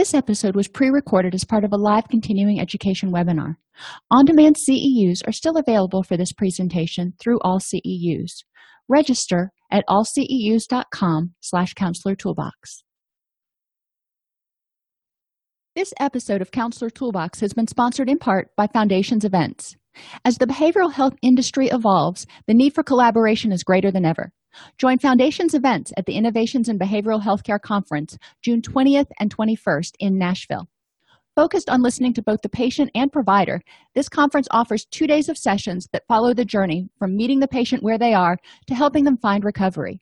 This episode was pre recorded as part of a live continuing education webinar. On demand CEUs are still available for this presentation through all CEUs. Register at allceus.com slash counselor toolbox. This episode of Counselor Toolbox has been sponsored in part by Foundations Events. As the behavioral health industry evolves, the need for collaboration is greater than ever. Join Foundations Events at the Innovations in Behavioral Healthcare Conference, June 20th and 21st in Nashville. Focused on listening to both the patient and provider, this conference offers two days of sessions that follow the journey from meeting the patient where they are to helping them find recovery.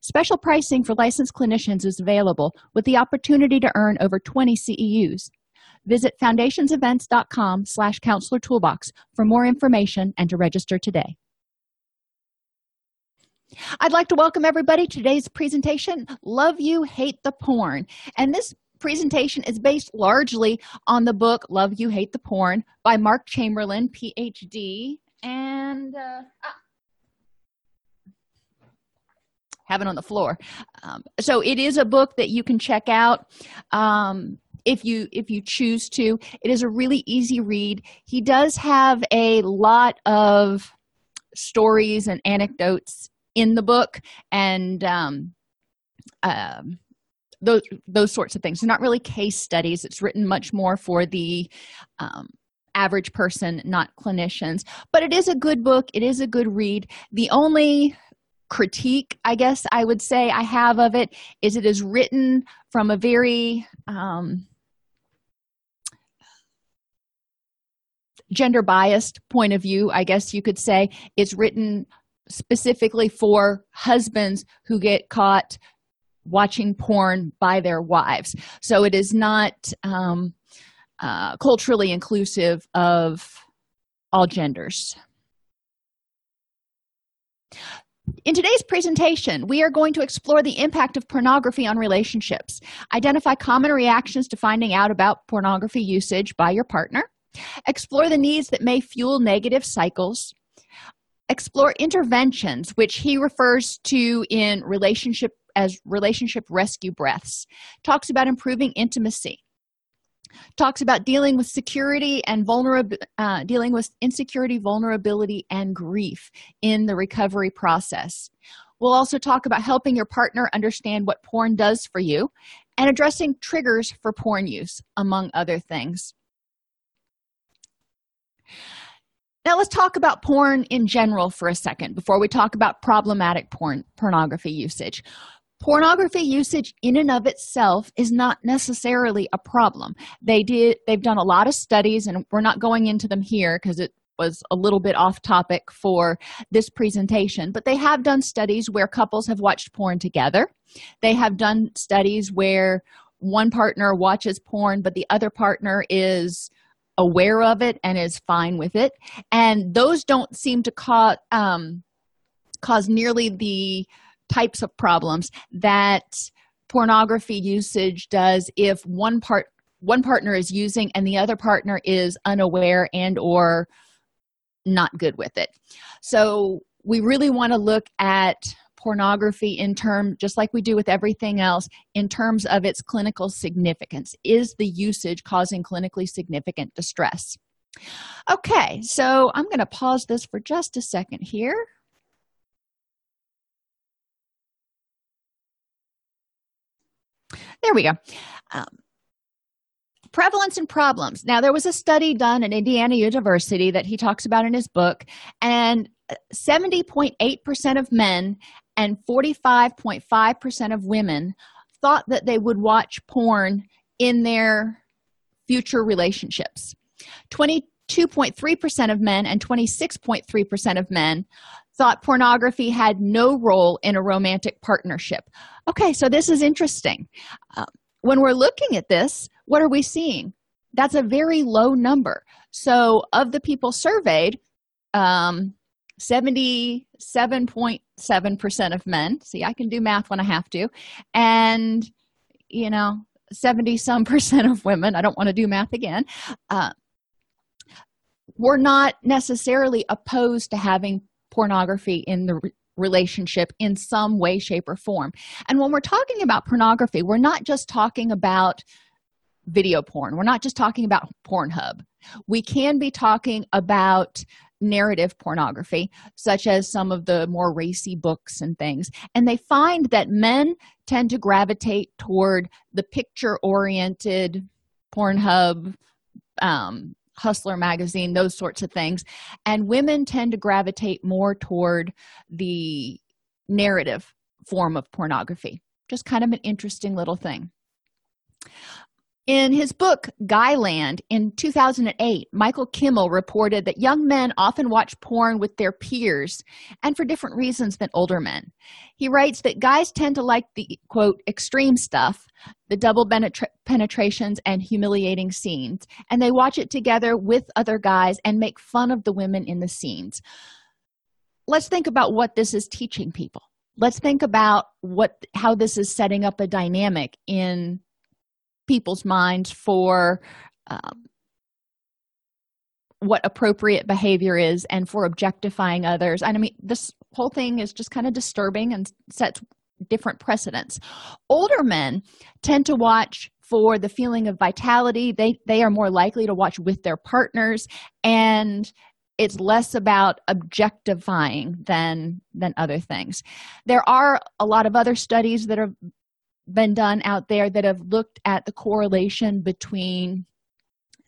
Special pricing for licensed clinicians is available with the opportunity to earn over 20 CEUs. Visit foundationsevents.com slash counselor toolbox for more information and to register today. I'd like to welcome everybody to today's presentation, Love You, Hate the Porn. And this presentation is based largely on the book Love You, Hate the Porn by Mark Chamberlain, PhD. And uh, ah, have it on the floor. Um, so it is a book that you can check out. Um, if you if you choose to it is a really easy read he does have a lot of stories and anecdotes in the book and um, um, those those sorts of things. They're not really case studies. It's written much more for the um, average person not clinicians. But it is a good book. It is a good read. The only critique i guess i would say i have of it is it is written from a very um, gender biased point of view i guess you could say. It's written specifically for husbands who get caught watching porn by their wives. So it is not um, uh, culturally inclusive of all genders. In today's presentation, we are going to explore the impact of pornography on relationships, identify common reactions to finding out about pornography usage by your partner, explore the needs that may fuel negative cycles, explore interventions, which he refers to in relationship as relationship rescue breaths, talks about improving intimacy, talks about dealing with security and vulnerability uh, dealing with insecurity vulnerability and grief in the recovery process. We'll also talk about helping your partner understand what porn does for you and addressing triggers for porn use among other things now let's talk about porn in general for a second before we talk about problematic porn pornography usage. Pornography usage in and of itself is not necessarily a problem. They did they've done a lot of studies and we're not going into them here because it was a little bit off topic for this presentation but they have done studies where couples have watched porn together. They have done studies where one partner watches porn but the other partner is aware of it and is fine with it. And those don't seem to cause um, cause nearly the types of problems that pornography usage does if one part one partner is using and the other partner is unaware and or not good with it. So we really want to look at pornography in term just like we do with everything else in terms of its clinical significance. Is the usage causing clinically significant distress? Okay so i'm going to pause this for just a second here. There we go. Um, prevalence and problems. Now there was a study done at indiana university that he talks about in his book and 70.8% of men and 45.5% of women thought that they would watch porn in their future relationships. 22.3% of men and 26.3% of men thought pornography had no role in a romantic partnership. Okay so this is interesting. Uh, when we're looking at this what are we seeing? That's a very low number. So of the people surveyed um, 77.7% of men. See i can do math when i have to. And you know 70 some percent of women i don't want to do math again uh, we're not necessarily opposed to having pornography in the re- relationship in some way shape or form. And when we're talking about pornography we're not just talking about video porn. We're not just talking about pornhub. We can be talking about narrative pornography, such as some of the more racy books and things. And they find that men tend to gravitate toward the picture oriented Pornhub, um, Hustler magazine, those sorts of things. And women tend to gravitate more toward the narrative form of pornography. Just kind of an interesting little thing. In his book, Guyland, in 2008, Michael Kimmel reported that young men often watch porn with their peers and for different reasons than older men. He writes that guys tend to like the, quote, extreme stuff, the double penetra- penetrations and humiliating scenes, and they watch it together with other guys and make fun of the women in the scenes. Let's think about what this is teaching people. Let's think about what how this is setting up a dynamic in people's minds for um, what appropriate behavior is and for objectifying others. And I mean, this whole thing is just kind of disturbing and sets different precedents. Older men tend to watch for the feeling of vitality. They they are more likely to watch with their partners and it's less about objectifying than than other things. There are a lot of other studies that have been done out there that have looked at the correlation between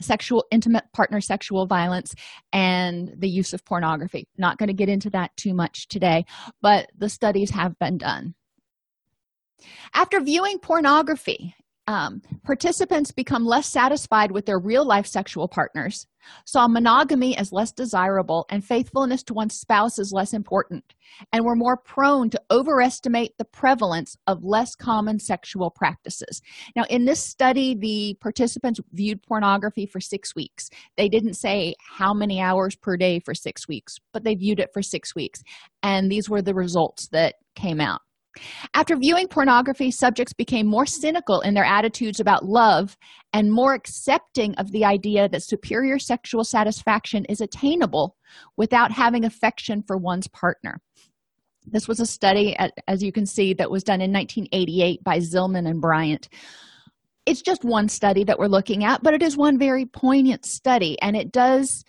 sexual intimate partner sexual violence and the use of pornography. Not going to get into that too much today but the studies have been done. After viewing pornography um, participants become less satisfied with their real life sexual partners, saw monogamy as less desirable, and faithfulness to one's spouse as less important, and were more prone to overestimate the prevalence of less common sexual practices. Now, in this study, the participants viewed pornography for six weeks. They didn't say how many hours per day for six weeks, but they viewed it for six weeks. And these were the results that came out. After viewing pornography, subjects became more cynical in their attitudes about love and more accepting of the idea that superior sexual satisfaction is attainable without having affection for one's partner. This was a study, as you can see, that was done in 1988 by Zillmann and Bryant. It's just one study that we're looking at, but it is one very poignant study, and it does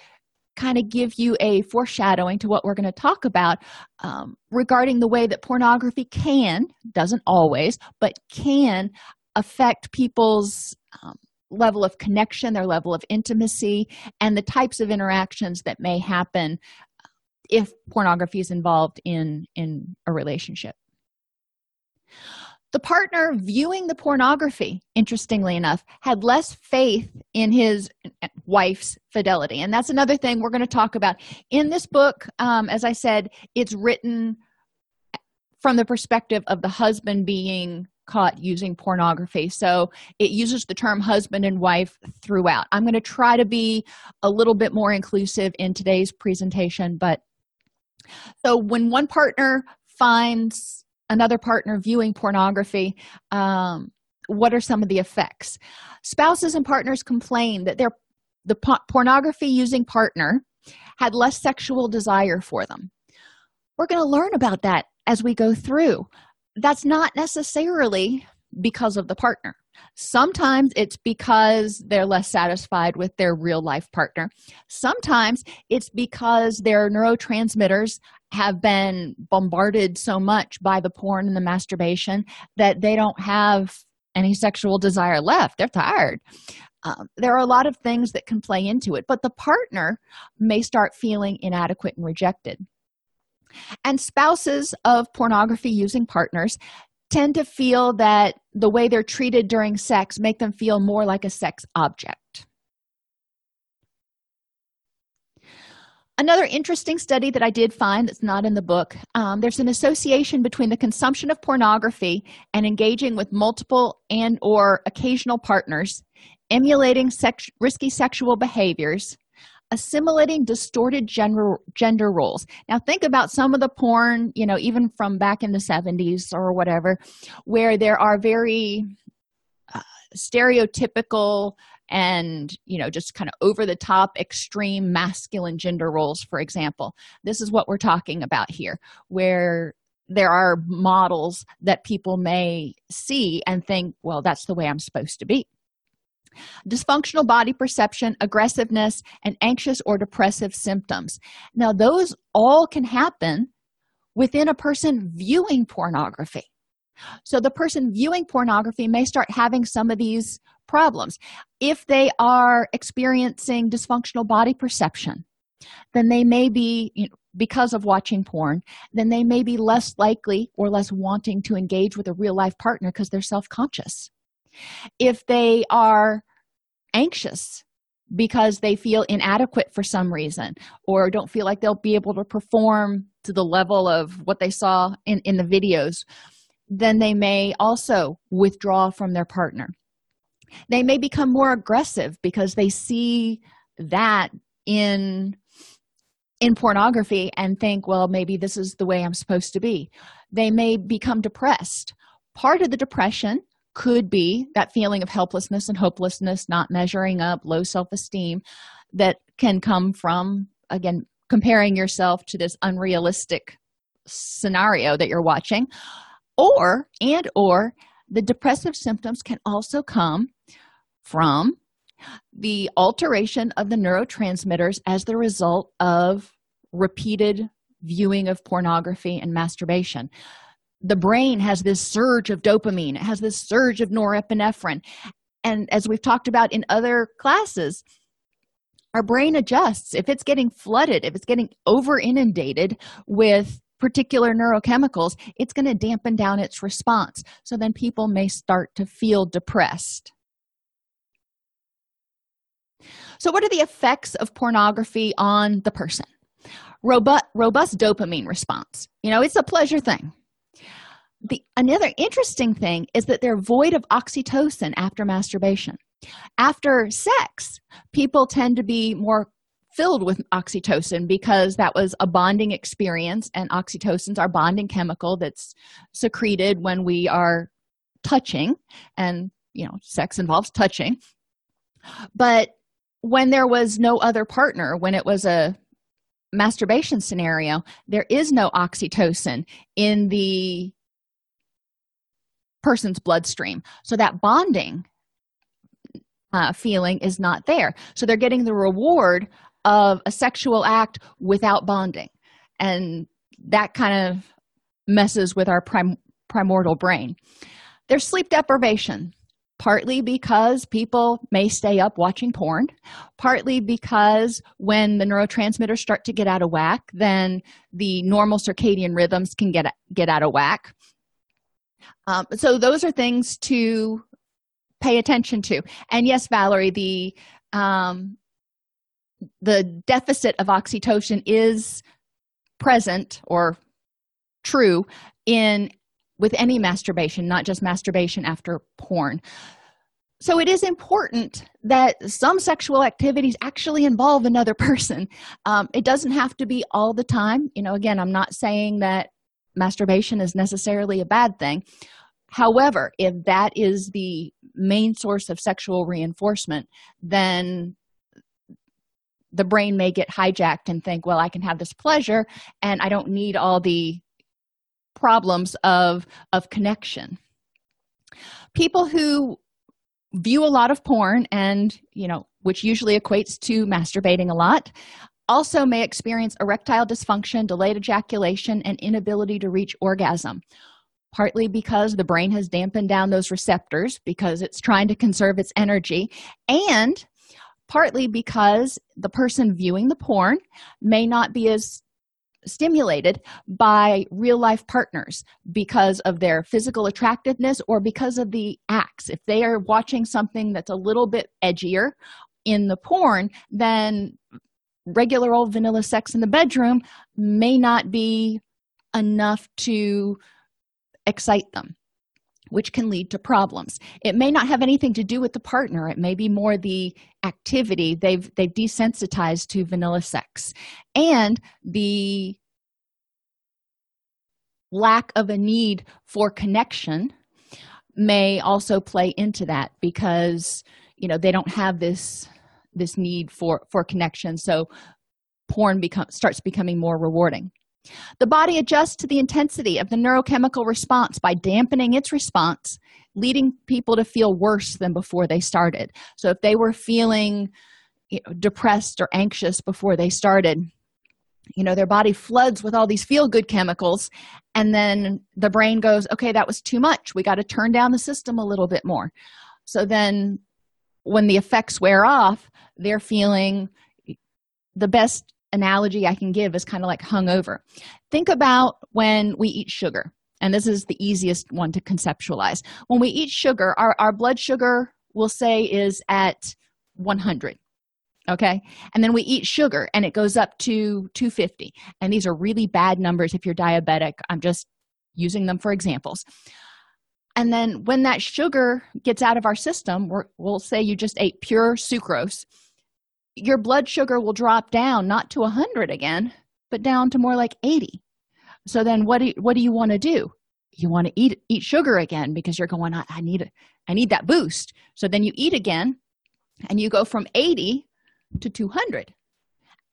kind of give you a foreshadowing to what we're going to talk about um, regarding the way that pornography can, doesn't always, but can affect people's um, level of connection, their level of intimacy, and the types of interactions that may happen if pornography is involved in in a relationship the partner viewing the pornography interestingly enough had less faith in his wife's fidelity. And that's another thing we're going to talk about. In this book um, as i said it's written from the perspective of the husband being caught using pornography. So it uses the term husband and wife throughout. I'm going to try to be a little bit more inclusive in today's presentation but so when one partner finds another partner viewing pornography um, what are some of the effects? Spouses and partners complain that their the po- pornography using partner had less sexual desire for them. We're going to learn about that as we go through. That's not necessarily because of the partner sometimes it's because they're less satisfied with their real life partner. Sometimes it's because their neurotransmitters have been bombarded so much by the porn and the masturbation that they don't have any sexual desire left. They're tired. Um, there are a lot of things that can play into it but the partner may start feeling inadequate and rejected. And spouses of pornography using partners tend to feel that the way they're treated during sex make them feel more like a sex object. Another interesting study that i did find that's not in the book um, there's an association between the consumption of pornography and engaging with multiple and or occasional partners emulating sex, risky sexual behaviors assimilating distorted gender gender roles. Now think about some of the porn you know even from back in the 70s or whatever where there are very uh, stereotypical and you know just kind of over the top extreme masculine gender roles for example. This is what we're talking about here where there are models that people may see and think well that's the way i'm supposed to be dysfunctional body perception, aggressiveness, and anxious or depressive symptoms. Now, those all can happen within a person viewing pornography. So, the person viewing pornography may start having some of these problems. If they are experiencing dysfunctional body perception, then they may be, you know, because of watching porn, then they may be less likely or less wanting to engage with a real life partner because they're self conscious. If they are anxious because they feel inadequate for some reason or don't feel like they'll be able to perform to the level of what they saw in, in the videos, then they may also withdraw from their partner. They may become more aggressive because they see that in in pornography and think, well, maybe this is the way I'm supposed to be. They may become depressed. Part of the depression could be that feeling of helplessness and hopelessness, not measuring up, low self esteem that can come from, again, comparing yourself to this unrealistic scenario that you're watching. Or, and or, the depressive symptoms can also come from the alteration of the neurotransmitters as the result of repeated viewing of pornography and masturbation the brain has this surge of dopamine it has this surge of norepinephrine. And as we've talked about in other classes our brain adjusts. If it's getting flooded if it's getting over inundated with particular neurochemicals it's going to dampen down its response. So then people may start to feel depressed. So what are the effects of pornography on the person? Robust robust dopamine response. You know it's a pleasure thing the another interesting thing is that they're void of oxytocin after masturbation. After sex people tend to be more filled with oxytocin because that was a bonding experience and oxytocin's our bonding chemical that's secreted when we are touching and you know sex involves touching. But when there was no other partner when it was a masturbation scenario there is no oxytocin in the person's bloodstream. So that bonding uh, feeling is not there. So they're getting the reward of a sexual act without bonding. And that kind of messes with our prim- primordial brain. There's sleep deprivation partly because people may stay up watching porn partly because when the neurotransmitters start to get out of whack then the normal circadian rhythms can get get out of whack um, so those are things to pay attention to. And yes valerie the um, the deficit of oxytocin is present or true in with any masturbation not just masturbation after porn. So it is important that some sexual activities actually involve another person. Um, it doesn't have to be all the time. You know again i'm not saying that masturbation is necessarily a bad thing however if that is the main source of sexual reinforcement then the brain may get hijacked and think well i can have this pleasure and i don't need all the problems of of connection. People who view a lot of porn and you know which usually equates to masturbating a lot also may experience erectile dysfunction delayed ejaculation and inability to reach orgasm partly because the brain has dampened down those receptors because it's trying to conserve its energy, and partly because the person viewing the porn may not be as stimulated by real life partners because of their physical attractiveness or because of the acts. If they are watching something that's a little bit edgier in the porn, then regular old vanilla sex in the bedroom may not be enough to excite them which can lead to problems. It may not have anything to do with the partner. It may be more the activity they've they've desensitized to vanilla sex. And the lack of a need for connection may also play into that because you know they don't have this this need for for connection. So porn becomes starts becoming more rewarding the body adjusts to the intensity of the neurochemical response by dampening its response leading people to feel worse than before they started. So if they were feeling you know, depressed or anxious before they started you know their body floods with all these feel good chemicals and then the brain goes okay that was too much. We got to turn down the system a little bit more. So then when the effects wear off they're feeling the best analogy i can give is kind of like hungover. Think about when we eat sugar and this is the easiest one to conceptualize. When we eat sugar our, our blood sugar we'll say is at 100 okay? And then we eat sugar and it goes up to 250 and these are really bad numbers if you're diabetic. I'm just using them for examples. And then when that sugar gets out of our system we'll say you just ate pure sucrose your blood sugar will drop down not to 100 again but down to more like 80 so then what do you, what do you want to do? You want to eat eat sugar again because you're going I, need i need that boost. So then you eat again and you go from 80 to 200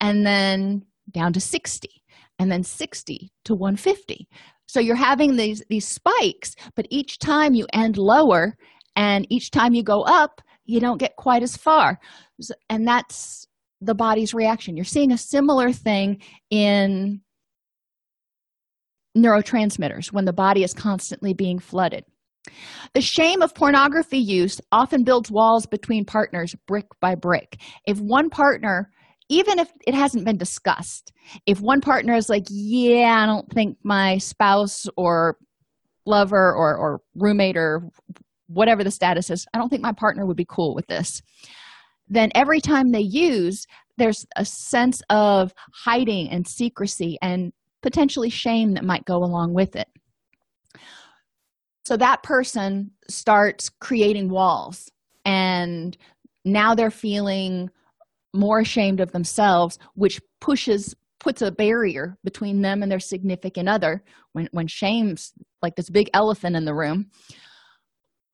and then down to 60 and then 60 to 150 so you're having these these spikes but each time you end lower and each time you go up you don't get quite as far. And that's the body's reaction. You're seeing a similar thing in neurotransmitters when the body is constantly being flooded. The shame of pornography use often builds walls between partners brick by brick. If one partner, even if it hasn't been discussed, if one partner is like, Yeah, I don't think my spouse or lover or, or roommate or whatever the status is, I don't think my partner would be cool with this, then every time they use, there's a sense of hiding and secrecy and potentially shame that might go along with it. So that person starts creating walls and now they're feeling more ashamed of themselves which pushes puts a barrier between them and their significant other when when shame's like this big elephant in the room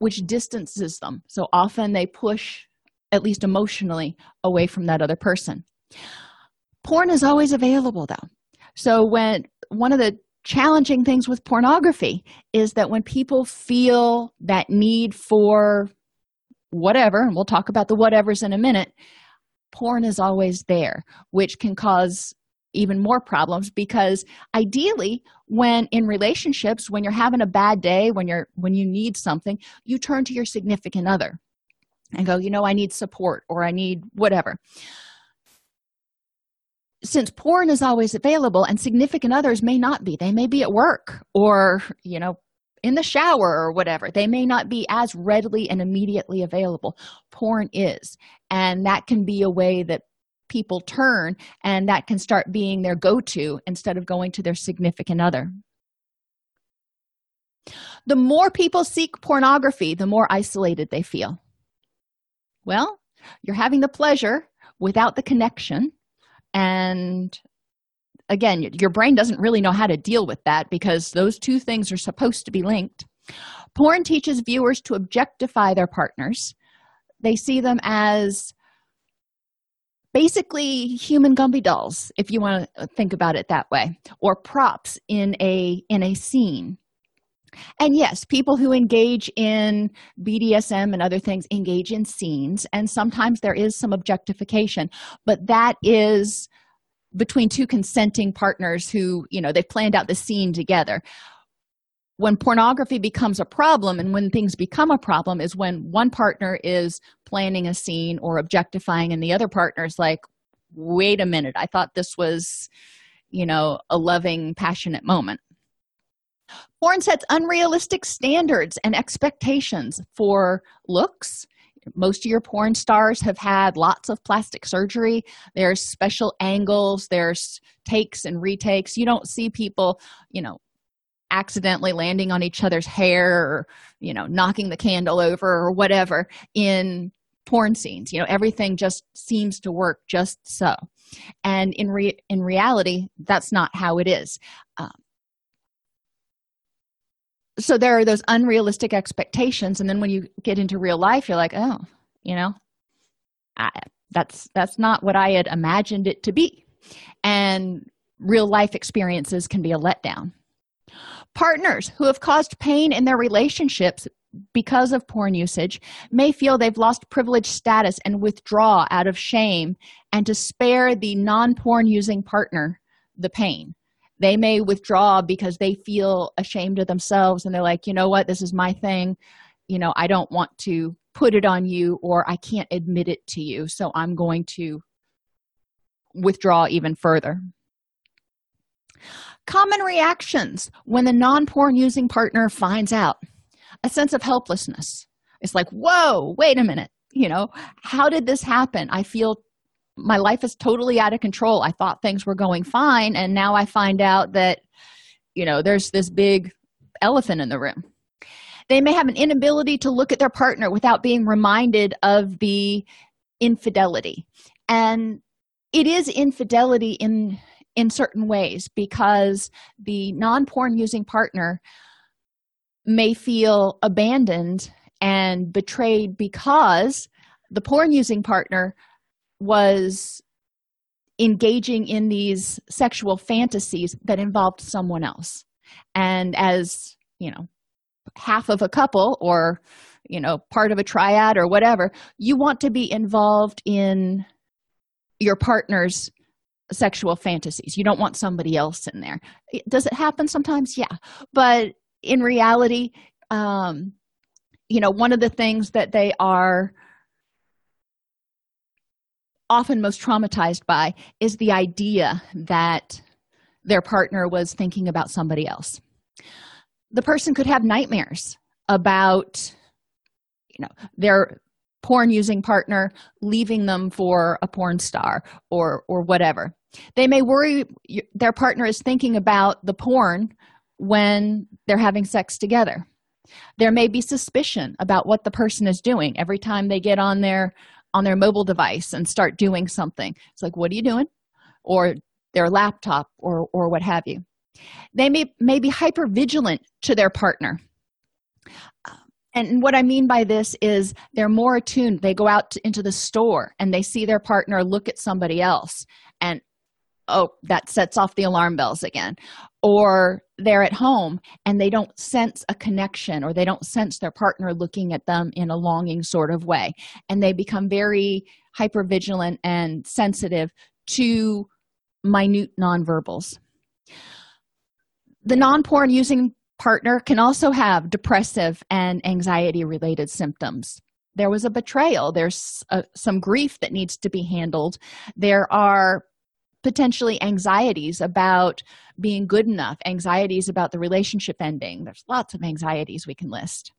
which distances them. So often they push at least emotionally away from that other person. Porn is always available though. So when one of the challenging things with pornography is that when people feel that need for whatever, and we'll talk about the whatevers in a minute, porn is always there, which can cause even more problems because ideally when in relationships when you're having a bad day when you're when you need something you turn to your significant other and go you know i need support or i need whatever. Since porn is always available and significant others may not be they may be at work or you know in the shower or whatever they may not be as readily and immediately available. Porn is and that can be a way that people turn and that can start being their go-to instead of going to their significant other. The more people seek pornography the more isolated they feel. Well you're having the pleasure without the connection and again your brain doesn't really know how to deal with that because those two things are supposed to be linked. Porn teaches viewers to objectify their partners. They see them as basically human gumby dolls if you want to think about it that way or props in a in a scene. And yes people who engage in bdsm and other things engage in scenes and sometimes there is some objectification but that is between two consenting partners who you know they've planned out the scene together when pornography becomes a problem and when things become a problem is when one partner is planning a scene or objectifying and the other partner is like wait a minute. I thought this was you know a loving passionate moment. Porn sets unrealistic standards and expectations for looks. Most of your porn stars have had lots of plastic surgery. There's special angles. There's takes and retakes. You don't see people you know accidentally landing on each other's hair or you know knocking the candle over or whatever in porn scenes. You know everything just seems to work just so. And in re- in reality that's not how it is. Um, so there are those unrealistic expectations and then when you get into real life you're like oh you know I, that's that's not what i had imagined it to be. And real life experiences can be a letdown partners who have caused pain in their relationships because of porn usage may feel they've lost privileged status and withdraw out of shame and to spare the non-porn using partner the pain. They may withdraw because they feel ashamed of themselves and they're like you know what? This is my thing. You know i don't want to put it on you or i can't admit it to you. So i'm going to withdraw even further common reactions when the non-porn using partner finds out. A sense of helplessness. It's like whoa wait a minute. You know how did this happen? I feel my life is totally out of control. I thought things were going fine and now i find out that you know there's this big elephant in the room. They may have an inability to look at their partner without being reminded of the infidelity. And it is infidelity in in certain ways because the non-porn using partner may feel abandoned and betrayed because the porn using partner was engaging in these sexual fantasies that involved someone else. And as you know half of a couple or you know part of a triad or whatever you want to be involved in your partner's sexual fantasies. You don't want somebody else in there. Does it happen sometimes? Yeah. But in reality um you know one of the things that they are often most traumatized by is the idea that their partner was thinking about somebody else. The person could have nightmares about you know their porn using partner leaving them for a porn star or or whatever. They may worry their partner is thinking about the porn when they're having sex together. There may be suspicion about what the person is doing every time they get on their on their mobile device and start doing something. It's like what are you doing? Or their laptop or or what have you. They may, may be hyper vigilant to their partner and what i mean by this is they're more attuned. They go out to, into the store and they see their partner look at somebody else and oh that sets off the alarm bells again. Or they're at home and they don't sense a connection or they don't sense their partner looking at them in a longing sort of way. And they become very hyper vigilant and sensitive to minute nonverbals. The non-porn using partner can also have depressive and anxiety related symptoms there was a betrayal there's a, some grief that needs to be handled there are potentially anxieties about being good enough, anxieties about the relationship ending. There's lots of anxieties we can list.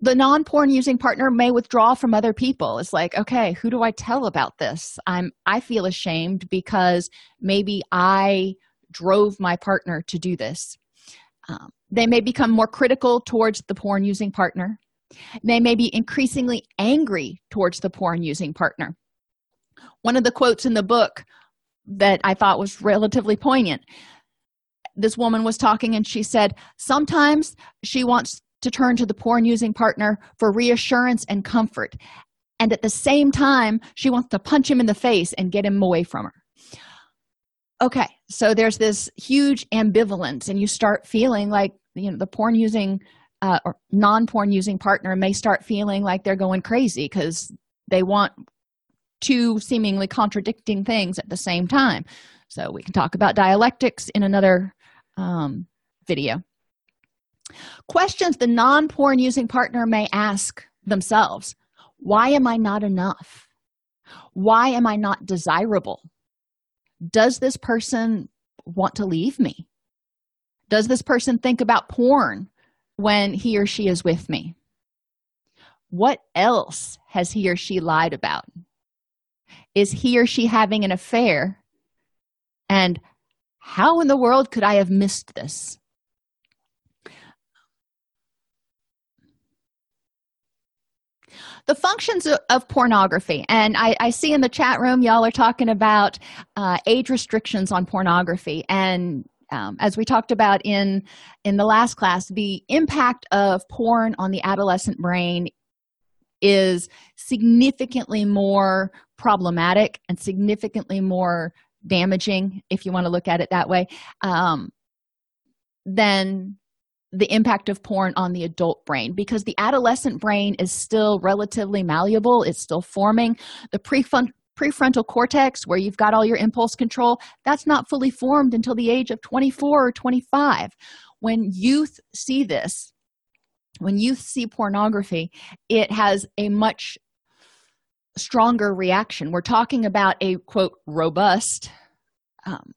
The non porn using partner may withdraw from other people. It's like, okay, who do I tell about this? I'm I feel ashamed because maybe I drove my partner to do this. Um, they may become more critical towards the porn using partner. They may be increasingly angry towards the porn using partner. One of the quotes in the book that I thought was relatively poignant. This woman was talking and she said, Sometimes she wants to turn to the porn using partner for reassurance and comfort. And at the same time, she wants to punch him in the face and get him away from her. Okay, so there's this huge ambivalence, and you start feeling like, you know, the porn using uh, or non porn using partner may start feeling like they're going crazy because they want two seemingly contradicting things at the same time. So we can talk about dialectics in another um, video. Questions the non-porn using partner may ask themselves. Why am i not enough? Why am i not desirable does this person want to leave me? Does this person think about porn when he or she is with me? What else has he or she lied about? Is he or she having an affair? And how in the world could i have missed this the functions of, pornography. And I, I, see in the chat room y'all are talking about uh, age restrictions on pornography. And um, as we talked about in in the last class the impact of porn on the adolescent brain is significantly more problematic and significantly more damaging if you want to look at it that way um, than the impact of porn on the adult brain because the adolescent brain is still relatively malleable. It's still forming. The prefrontal prefrontal cortex where you've got all your impulse control that's not fully formed until the age of 24 or 25 when youth see this when youth see pornography it has a much stronger reaction. We're talking about a quote robust um,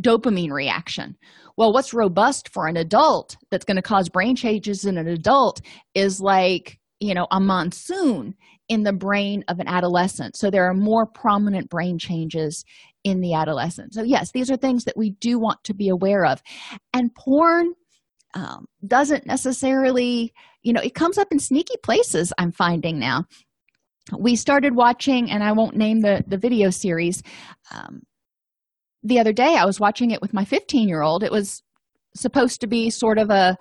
dopamine reaction well what's robust for an adult that's going to cause brain changes in an adult is like you know a monsoon in the brain of an adolescent. So there are more prominent brain changes in the adolescent. So yes these are things that we do want to be aware of. And porn um, doesn't necessarily you know it comes up in sneaky places i'm finding now. We started watching and i won't name the the video series um, the other day i was watching it with my 15 year old it was supposed to be sort of a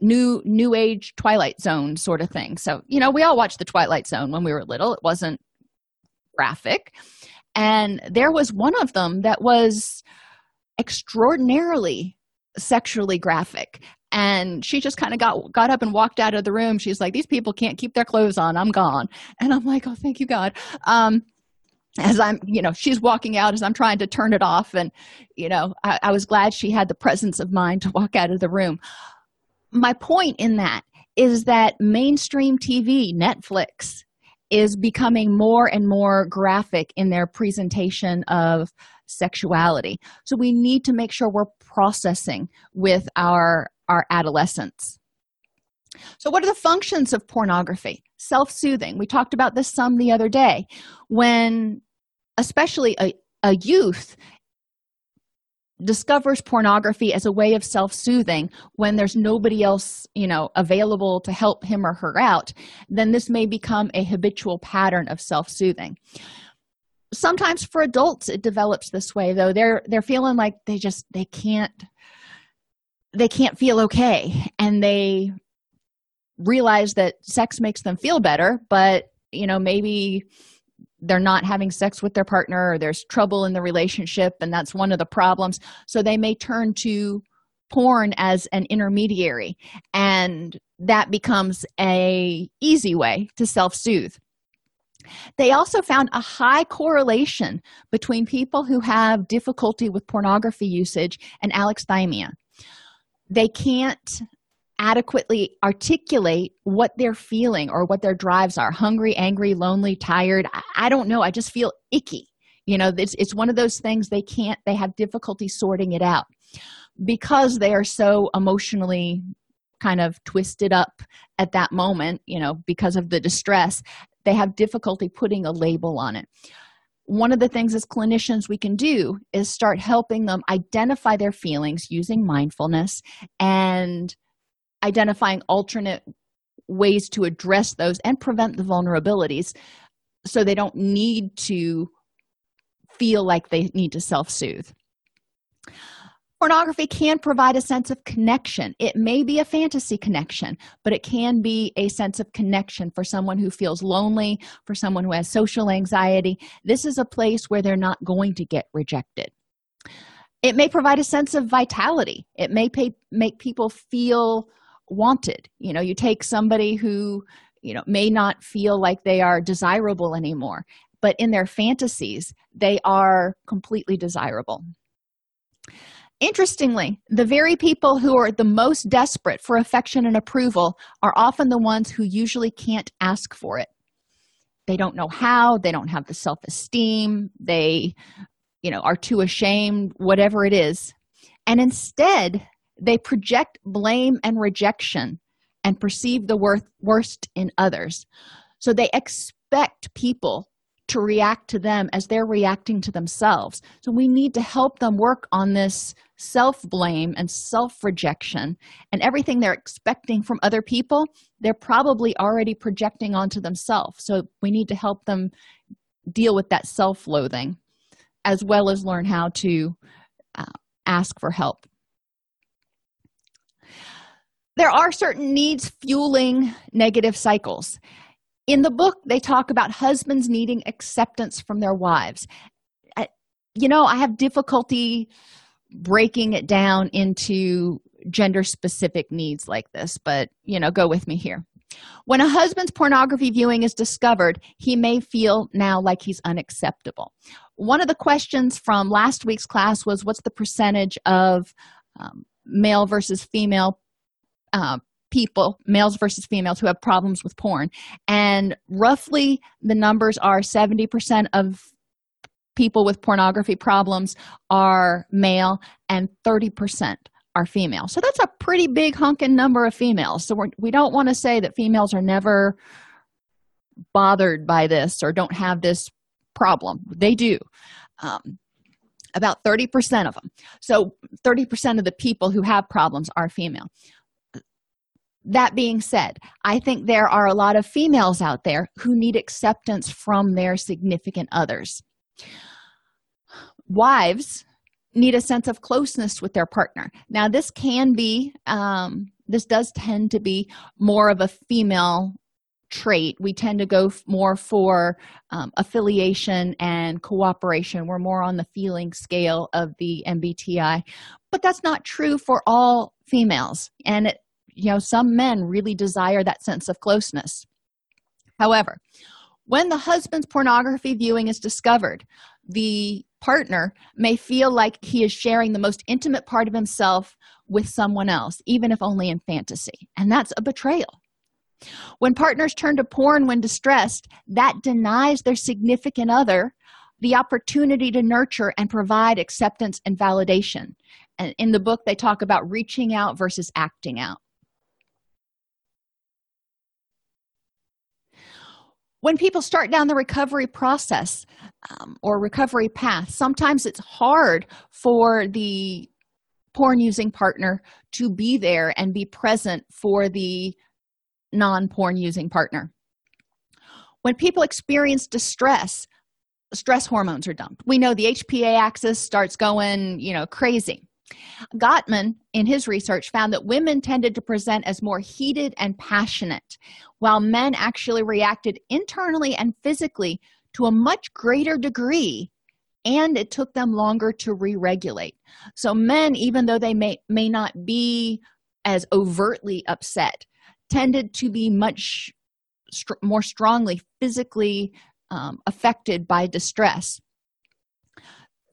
new new age twilight zone sort of thing. So you know we all watched the twilight zone when we were little. It wasn't graphic. And there was one of them that was extraordinarily sexually graphic. And she just kind of got got up and walked out of the room. She's like these people can't keep their clothes on. I'm gone. And i'm like oh thank you god. Um as i'm you know she's walking out as i'm trying to turn it off. And you know I, I was glad she had the presence of mind to walk out of the room. My point in that is that mainstream tv netflix is becoming more and more graphic in their presentation of sexuality. So we need to make sure we're processing with our our adolescents. So what are the functions of pornography? Self-soothing. We talked about this some the other day. When especially a, a youth discovers pornography as a way of self-soothing when there's nobody else you know available to help him or her out then this may become a habitual pattern of self-soothing. Sometimes for adults it develops this way though. They're they're feeling like they just they can't they can't feel okay and they realize that sex makes them feel better but you know maybe they're not having sex with their partner or there's trouble in the relationship and that's one of the problems. So they may turn to porn as an intermediary and that becomes a easy way to self-soothe. They also found a high correlation between people who have difficulty with pornography usage and alexithymia they can't adequately articulate what they're feeling or what their drives are hungry angry lonely tired. I, don't know. I just feel icky. You know it's, it's one of those things they can't they have difficulty sorting it out. Because they are so emotionally kind of twisted up at that moment you know because of the distress they have difficulty putting a label on it. One of the things as clinicians we can do is start helping them identify their feelings using mindfulness and identifying alternate ways to address those and prevent the vulnerabilities so they don't need to feel like they need to self-soothe. Pornography can provide a sense of connection. It may be a fantasy connection but it can be a sense of connection for someone who feels lonely for someone who has social anxiety. This is a place where they're not going to get rejected. It may provide a sense of vitality. It may pay, make people feel wanted you know you take somebody who you know may not feel like they are desirable anymore but in their fantasies they are completely desirable Interestingly, the very people who are the most desperate for affection and approval are often the ones who usually can't ask for it. They don't know how, they don't have the self esteem, they, you know, are too ashamed, whatever it is. And instead, they project blame and rejection and perceive the worth, worst in others. So they expect people to react to them as they're reacting to themselves. So we need to help them work on this self blame and self rejection and everything they're expecting from other people, they're probably already projecting onto themselves. So we need to help them deal with that self loathing as well as learn how to uh, ask for help. There are certain needs fueling negative cycles. In the book they talk about husbands needing acceptance from their wives. You know i have difficulty breaking it down into gender specific needs like this but you know go with me here. When a husband's pornography viewing is discovered he may feel now like he's unacceptable. One of the questions from last week's class was what's the percentage of um, male versus female uh, people, males versus females, who have problems with porn. And roughly the numbers are 70% of people with pornography problems are male and 30% are female. So that's a pretty big hunking number of females. So we're, we do not want to say that females are never bothered by this or don't have this problem. They do. Um, about 30% of them. So 30% of the people who have problems are female that being said, I think there are a lot of females out there who need acceptance from their significant others. Wives need a sense of closeness with their partner. Now, this can be, um, this does tend to be more of a female trait. We tend to go more for um, affiliation and cooperation. We're more on the feeling scale of the MBTI, but that's not true for all females. And it you know some men really desire that sense of closeness. However when the husband's pornography viewing is discovered the partner may feel like he is sharing the most intimate part of himself with someone else even if only in fantasy. And that's a betrayal. When partners turn to porn when distressed that denies their significant other the opportunity to nurture and provide acceptance and validation. And in the book they talk about reaching out versus acting out when people start down the recovery process um, or recovery path sometimes it's hard for the porn using partner to be there and be present for the non porn using partner. When people experience distress stress hormones are dumped. We know the hpa axis starts going you know crazy Gottman, in his research, found that women tended to present as more heated and passionate, while men actually reacted internally and physically to a much greater degree, and it took them longer to re regulate. So, men, even though they may, may not be as overtly upset, tended to be much str- more strongly physically um, affected by distress.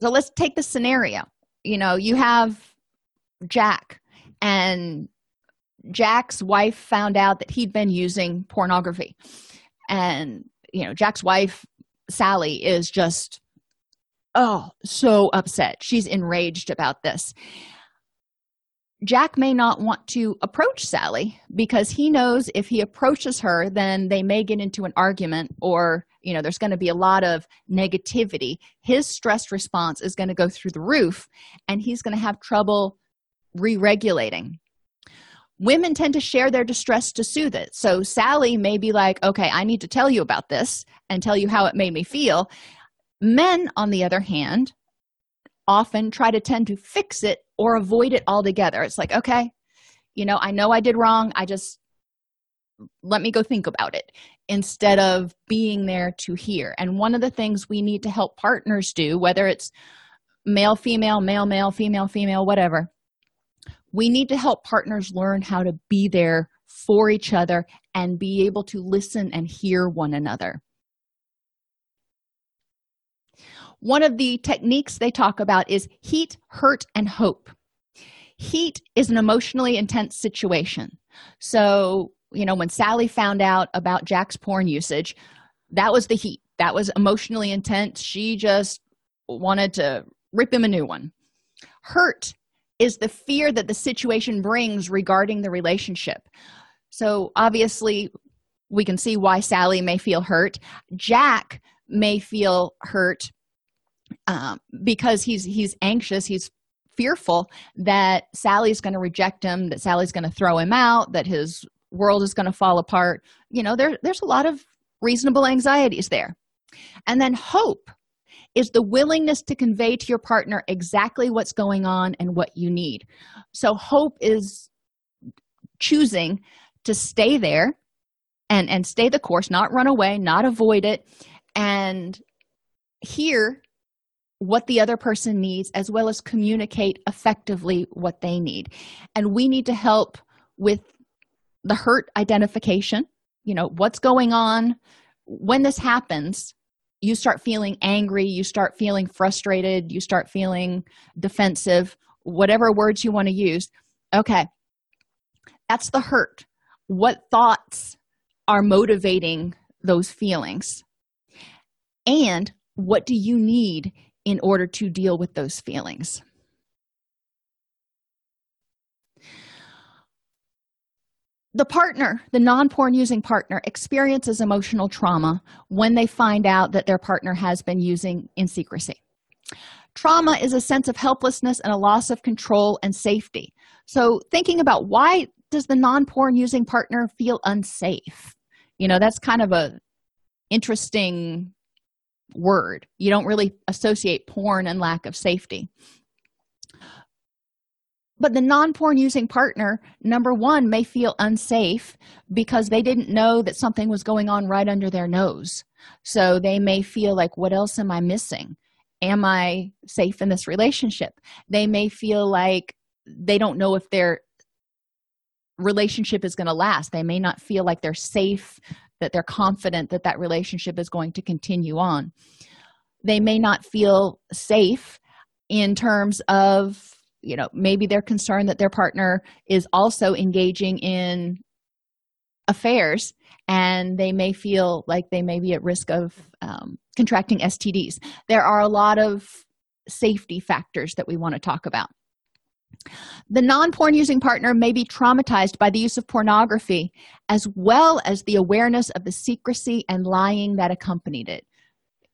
So, let's take the scenario you know you have jack and jack's wife found out that he'd been using pornography. And you know jack's wife sally is just oh so upset. She's enraged about this. Jack may not want to approach sally because he knows if he approaches her then they may get into an argument or you know there's going to be a lot of negativity. His stress response is going to go through the roof and he's going to have trouble re-regulating. Women tend to share their distress to soothe it. So sally may be like okay i need to tell you about this and tell you how it made me feel. Men on the other hand often try to tend to fix it or avoid it altogether. It's like okay you know i know i did wrong. I just let me go think about it instead of being there to hear. And one of the things we need to help partners do whether it's male female male male female female whatever we need to help partners learn how to be there for each other and be able to listen and hear one another. One of the techniques they talk about is heat hurt and hope. Heat is an emotionally intense situation. So you know when sally found out about jack's porn usage that was the heat. That was emotionally intense. She just wanted to rip him a new one. Hurt is the fear that the situation brings regarding the relationship. So obviously we can see why sally may feel hurt. Jack may feel hurt um, because he's he's anxious he's fearful that sally's going to reject him that sally's going to throw him out that his world is going to fall apart. You know there, there's a lot of reasonable anxieties there. And then hope is the willingness to convey to your partner exactly what's going on and what you need. So hope is choosing to stay there and and stay the course not run away not avoid it and hear what the other person needs as well as communicate effectively what they need. And we need to help with the hurt identification you know what's going on. When this happens you start feeling angry you start feeling frustrated you start feeling defensive whatever words you want to use. Okay that's the hurt. What thoughts are motivating those feelings? And what do you need in order to deal with those feelings. The partner, the non porn using partner, experiences emotional trauma when they find out that their partner has been using in secrecy. Trauma is a sense of helplessness and a loss of control and safety. So, thinking about why does the non porn using partner feel unsafe? You know, that's kind of a interesting word you don't really associate porn and lack of safety but the non-porn using partner number one may feel unsafe because they didn't know that something was going on right under their nose. So they may feel like what else am i missing? Am i safe in this relationship? They may feel like they don't know if their relationship is going to last. They may not feel like they're safe that they're confident that that relationship is going to continue on. They may not feel safe in terms of you know maybe they're concerned that their partner is also engaging in affairs and they may feel like they may be at risk of um, contracting stds there are a lot of safety factors that we want to talk about the non porn using partner may be traumatized by the use of pornography as well as the awareness of the secrecy and lying that accompanied it.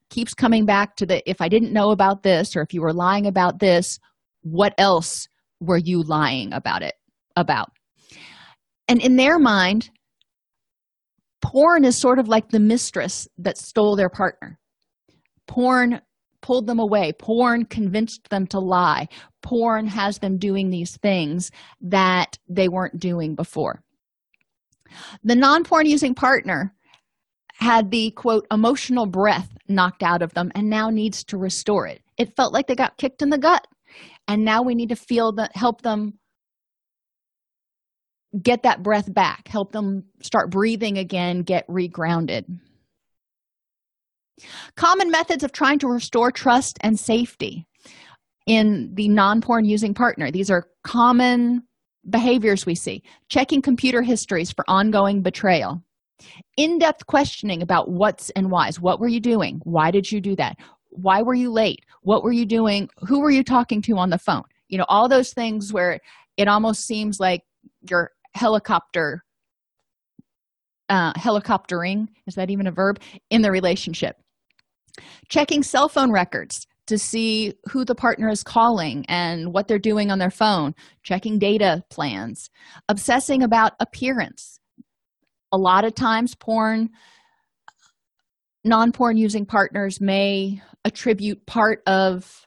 Keeps coming back to the if I didn't know about this or if you were lying about this, what else were you lying about it about? And in their mind, porn is sort of like the mistress that stole their partner. Porn pulled them away. Porn convinced them to lie. Porn has them doing these things that they weren't doing before. The non porn using partner had the quote emotional breath knocked out of them and now needs to restore it. It felt like they got kicked in the gut. And now we need to feel that help them get that breath back, help them start breathing again, get regrounded. Common methods of trying to restore trust and safety in the non porn using partner. These are common behaviors we see checking computer histories for ongoing betrayal, in depth questioning about what's and why's. What were you doing? Why did you do that? Why were you late? What were you doing? Who were you talking to on the phone? You know, all those things where it almost seems like your helicopter uh, helicoptering is that even a verb in the relationship checking cell phone records to see who the partner is calling and what they're doing on their phone checking data plans obsessing about appearance a lot of times porn non-porn using partners may attribute part of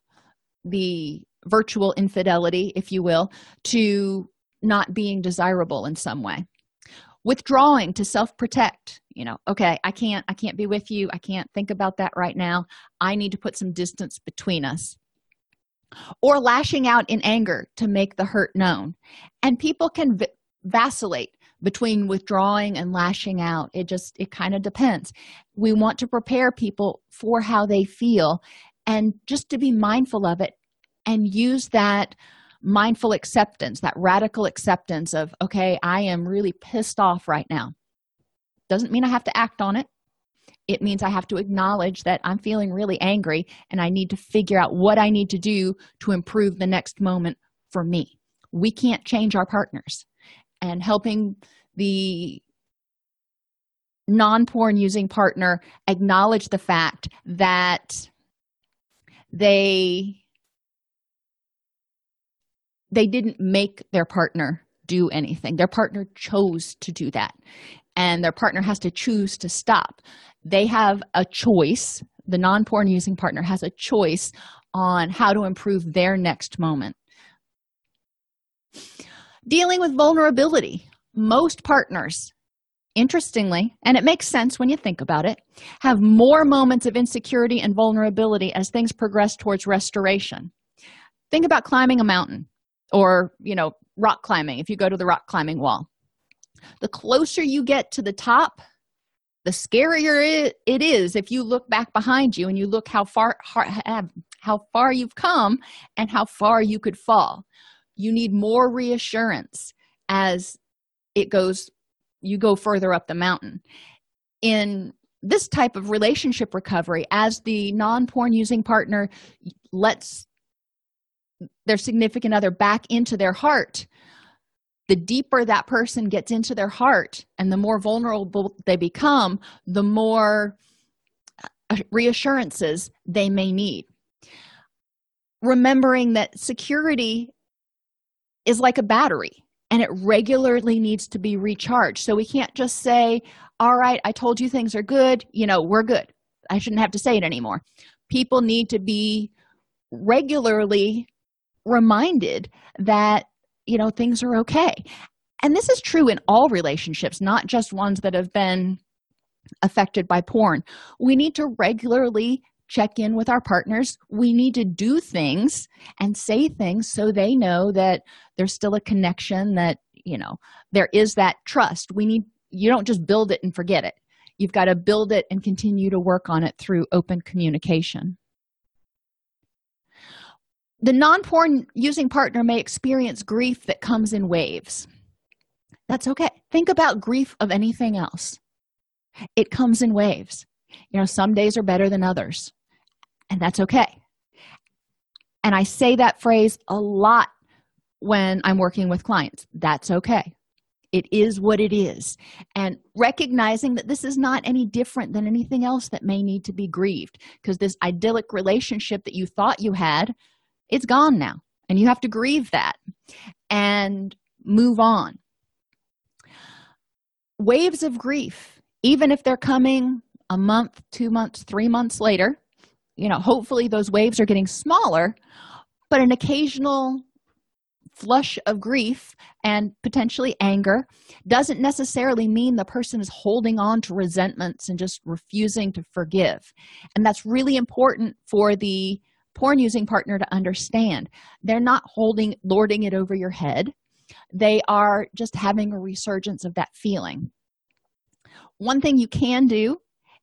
the virtual infidelity if you will to not being desirable in some way. Withdrawing to self-protect you know okay i can't i can't be with you. I can't think about that right now. I need to put some distance between us. Or lashing out in anger to make the hurt known. And people can v- vacillate between withdrawing and lashing out it just it kind of depends we want to prepare people for how they feel and just to be mindful of it and use that mindful acceptance, that radical acceptance of, okay, I am really pissed off right now. Doesn't mean I have to act on it. It means I have to acknowledge that I'm feeling really angry and I need to figure out what I need to do to improve the next moment for me. We can't change our partners. And helping the non porn using partner acknowledge the fact that they they didn't make their partner do anything. Their partner chose to do that and their partner has to choose to stop. They have a choice the non-porn using partner has a choice on how to improve their next moment dealing with vulnerability. Most partners interestingly and it makes sense when you think about it have more moments of insecurity and vulnerability as things progress towards restoration. Think about climbing a mountain or you know rock climbing if you go to the rock climbing wall. The closer you get to the top the scarier it is if you look back behind you and you look how far how far you've come and how far you could fall you need more reassurance as it goes you go further up the mountain. In this type of relationship recovery as the non-porn using partner lets their significant other back into their heart the deeper that person gets into their heart and the more vulnerable they become the more reassurances they may need. Remembering that security is like a battery and it regularly needs to be recharged. So we can't just say all right i told you things are good you know we're good. I shouldn't have to say it anymore. People need to be regularly reminded that you know things are okay. And this is true in all relationships not just ones that have been affected by porn. We need to regularly check in with our partners. We need to do things and say things so they know that there's still a connection that you know there is that trust. We need you don't just build it and forget it. You've got to build it and continue to work on it through open communication. The non-porn using partner may experience grief that comes in waves. That's okay. Think about grief of anything else. It comes in waves. You know some days are better than others and that's okay. And i say that phrase a lot when i'm working with clients. That's okay. It is what it is. And recognizing that this is not any different than anything else that may need to be grieved because this idyllic relationship that you thought you had it's gone now and you have to grieve that and move on. Waves of grief even if they're coming a month two months three months later you know hopefully those waves are getting smaller but an occasional flush of grief and potentially anger doesn't necessarily mean the person is holding on to resentments and just refusing to forgive. And that's really important for the porn using partner to understand. They're not holding lording it over your head. They are just having a resurgence of that feeling. One thing you can do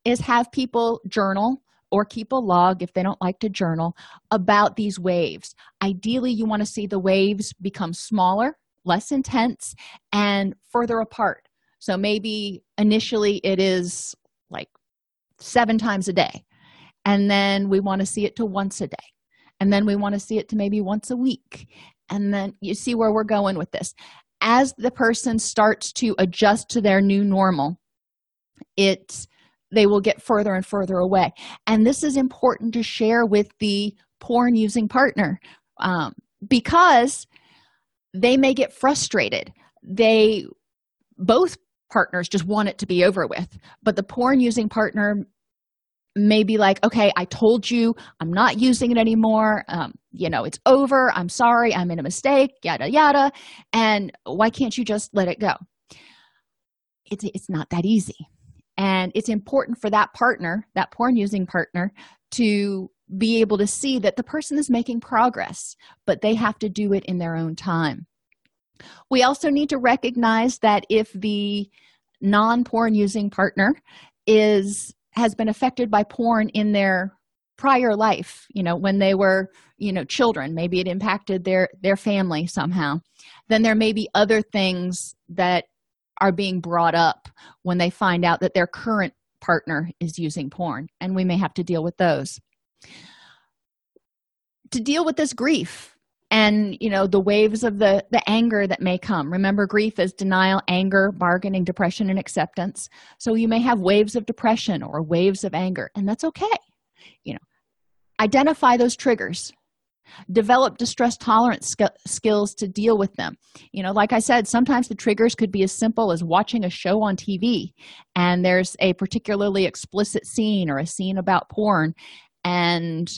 is have people journal or keep a log if they don't like to journal about these waves. Ideally, you want to see the waves become smaller, less intense, and further apart. So maybe initially it is like seven times a day. And then we want to see it to once a day. And then we want to see it to maybe once a week. And then you see where we're going with this. As the person starts to adjust to their new normal, it they will get further and further away. And this is important to share with the porn using partner um, because they may get frustrated. They both partners just want it to be over with but the porn using partner may be like okay i told you i'm not using it anymore. Um, you know it's over. I'm sorry. I made a mistake yada yada. And why can't you just let it go? It's it's not that easy and it's important for that partner that porn using partner to be able to see that the person is making progress but they have to do it in their own time. We also need to recognize that if the non-porn using partner is has been affected by porn in their prior life you know when they were you know children maybe it impacted their their family somehow then there may be other things that are being brought up when they find out that their current partner is using porn and we may have to deal with those. To deal with this grief and you know the waves of the the anger that may come. Remember grief is denial anger bargaining depression and acceptance. So you may have waves of depression or waves of anger and that's okay. You know identify those triggers develop distress tolerance sk- skills to deal with them. You know like i said sometimes the triggers could be as simple as watching a show on tv and there's a particularly explicit scene or a scene about porn and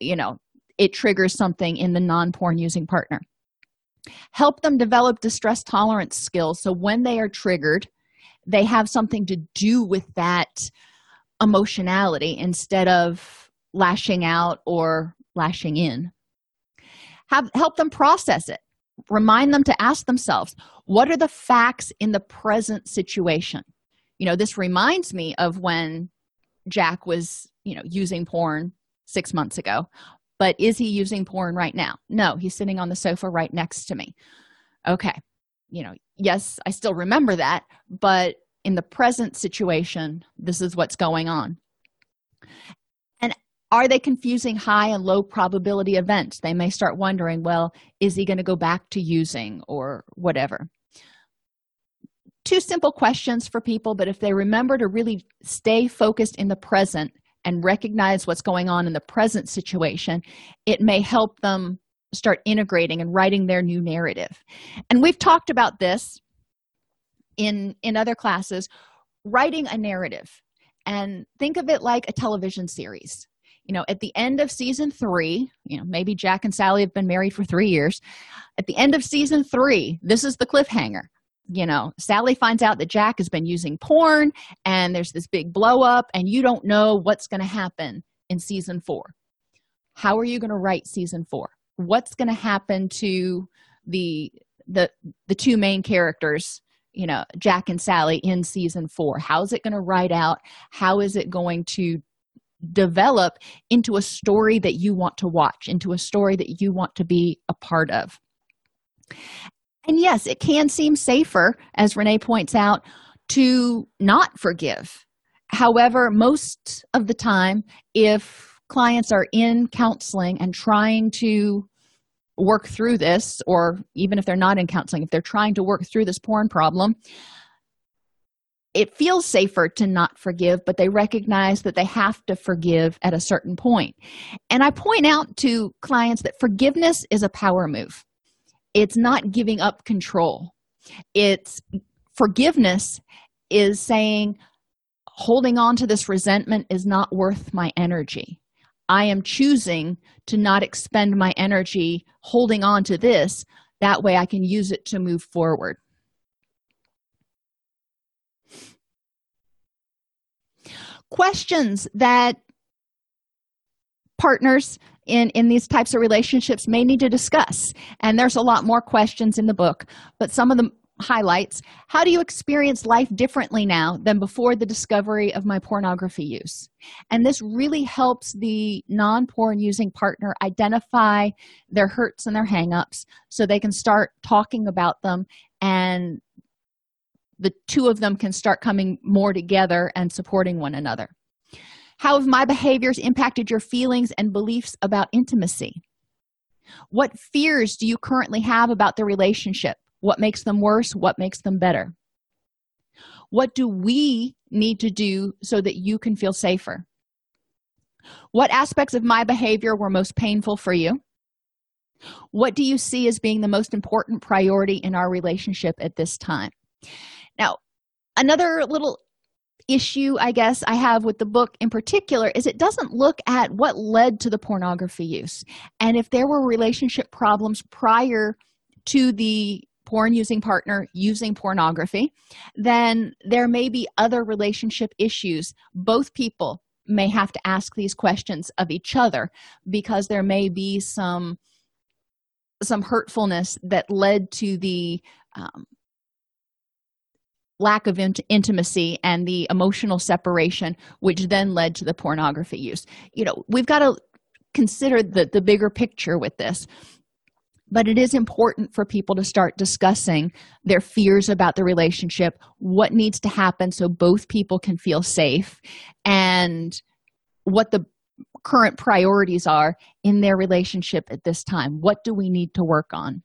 you know it triggers something in the non-porn using partner. Help them develop distress tolerance skills so when they are triggered they have something to do with that emotionality instead of lashing out or lashing in. Have help them process it. Remind them to ask themselves what are the facts in the present situation? You know this reminds me of when jack was you know using porn six months ago. But is he using porn right now? No he's sitting on the sofa right next to me. Okay you know yes i still remember that but in the present situation this is what's going on are they confusing high and low probability events? They may start wondering well is he going to go back to using or whatever. Two simple questions for people but if they remember to really stay focused in the present and recognize what's going on in the present situation it may help them start integrating and writing their new narrative. And we've talked about this in in other classes writing a narrative. And think of it like a television series you know at the end of season three you know maybe jack and sally have been married for three years. At the end of season three this is the cliffhanger. You know sally finds out that jack has been using porn and there's this big blow up and you don't know what's going to happen in season four. How are you going to write season four? What's going to happen to the the the two main characters you know jack and sally in season four? How's it going to write out? How is it going to develop into a story that you want to watch into a story that you want to be a part of and yes, it can seem safer, as Renee points out, to not forgive. However, most of the time, if clients are in counseling and trying to work through this, or even if they're not in counseling, if they're trying to work through this porn problem, it feels safer to not forgive, but they recognize that they have to forgive at a certain point. And I point out to clients that forgiveness is a power move. It's not giving up control. It's forgiveness is saying holding on to this resentment is not worth my energy. I am choosing to not expend my energy holding on to this. That way i can use it to move forward questions that partners in in these types of relationships may need to discuss. And there's a lot more questions in the book but some of the highlights. How do you experience life differently now than before the discovery of my pornography use? And this really helps the non-porn using partner identify their hurts and their hangups so they can start talking about them and the two of them can start coming more together and supporting one another how have my behaviors impacted your feelings and beliefs about intimacy? What fears do you currently have about the relationship? What makes them worse? What makes them better? What do we need to do so that you can feel safer? What aspects of my behavior were most painful for you? What do you see as being the most important priority in our relationship at this time? Another little issue i guess i have with the book in particular is it doesn't look at what led to the pornography use. And if there were relationship problems prior to the porn using partner using pornography then there may be other relationship issues. Both people may have to ask these questions of each other because there may be some some hurtfulness that led to the um, lack of int- intimacy and the emotional separation which then led to the pornography use. You know we've got to consider the the bigger picture with this. But it is important for people to start discussing their fears about the relationship what needs to happen so both people can feel safe and what the current priorities are in their relationship at this time. What do we need to work on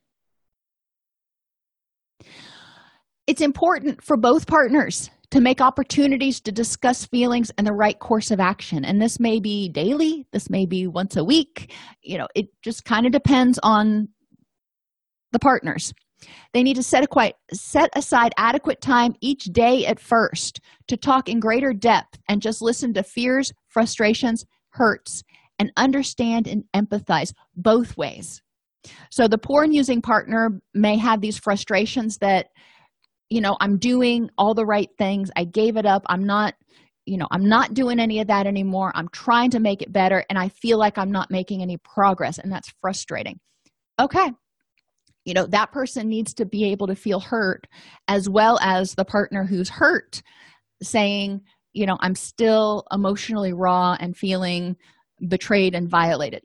it's important for both partners to make opportunities to discuss feelings and the right course of action. And this may be daily this may be once a week. You know it just kind of depends on the partners. They need to set quite set aside adequate time each day at first to talk in greater depth and just listen to fears frustrations hurts and understand and empathize both ways. So the porn using partner may have these frustrations that you know i'm doing all the right things. I gave it up. I'm not you know i'm not doing any of that anymore. I'm trying to make it better and i feel like i'm not making any progress and that's frustrating. Okay. You know that person needs to be able to feel hurt as well as the partner who's hurt saying you know i'm still emotionally raw and feeling betrayed and violated.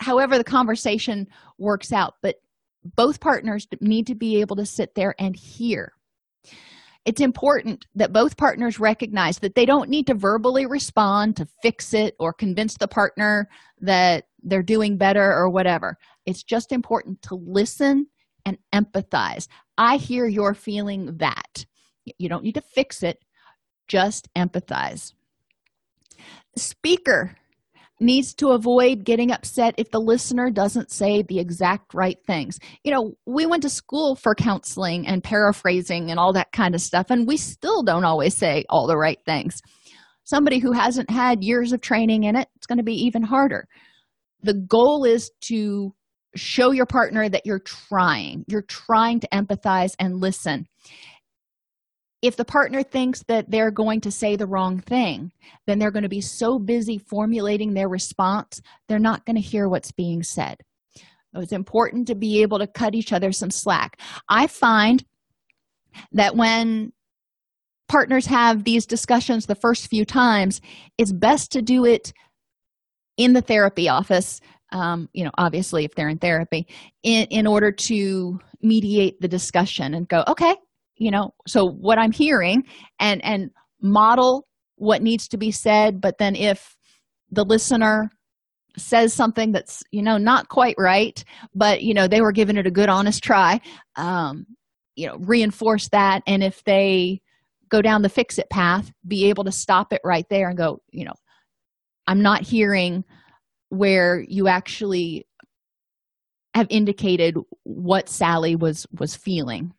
However the conversation works out but both partners need to be able to sit there and hear. It's important that both partners recognize that they don't need to verbally respond to fix it or convince the partner that they're doing better or whatever. It's just important to listen and empathize. I hear you're feeling that. You don't need to fix it just empathize. Speaker needs to avoid getting upset if the listener doesn't say the exact right things. You know, we went to school for counseling and paraphrasing and all that kind of stuff, and we still don't always say all the right things. Somebody who hasn't had years of training in it, it's going to be even harder. The goal is to show your partner that you're trying, you're trying to empathize and listen if the partner thinks that they're going to say the wrong thing, then they're going to be so busy formulating their response, they're not going to hear what's being said. It's important to be able to cut each other some slack. I find that when partners have these discussions the first few times, it's best to do it in the therapy office. Um, you know, obviously, if they're in therapy, in, in order to mediate the discussion and go, okay, you know so what i'm hearing and and model what needs to be said but then if the listener says something that's you know not quite right but you know they were giving it a good honest try um you know reinforce that. And if they go down the fix it path be able to stop it right there and go you know i'm not hearing where you actually have indicated what sally was was feeling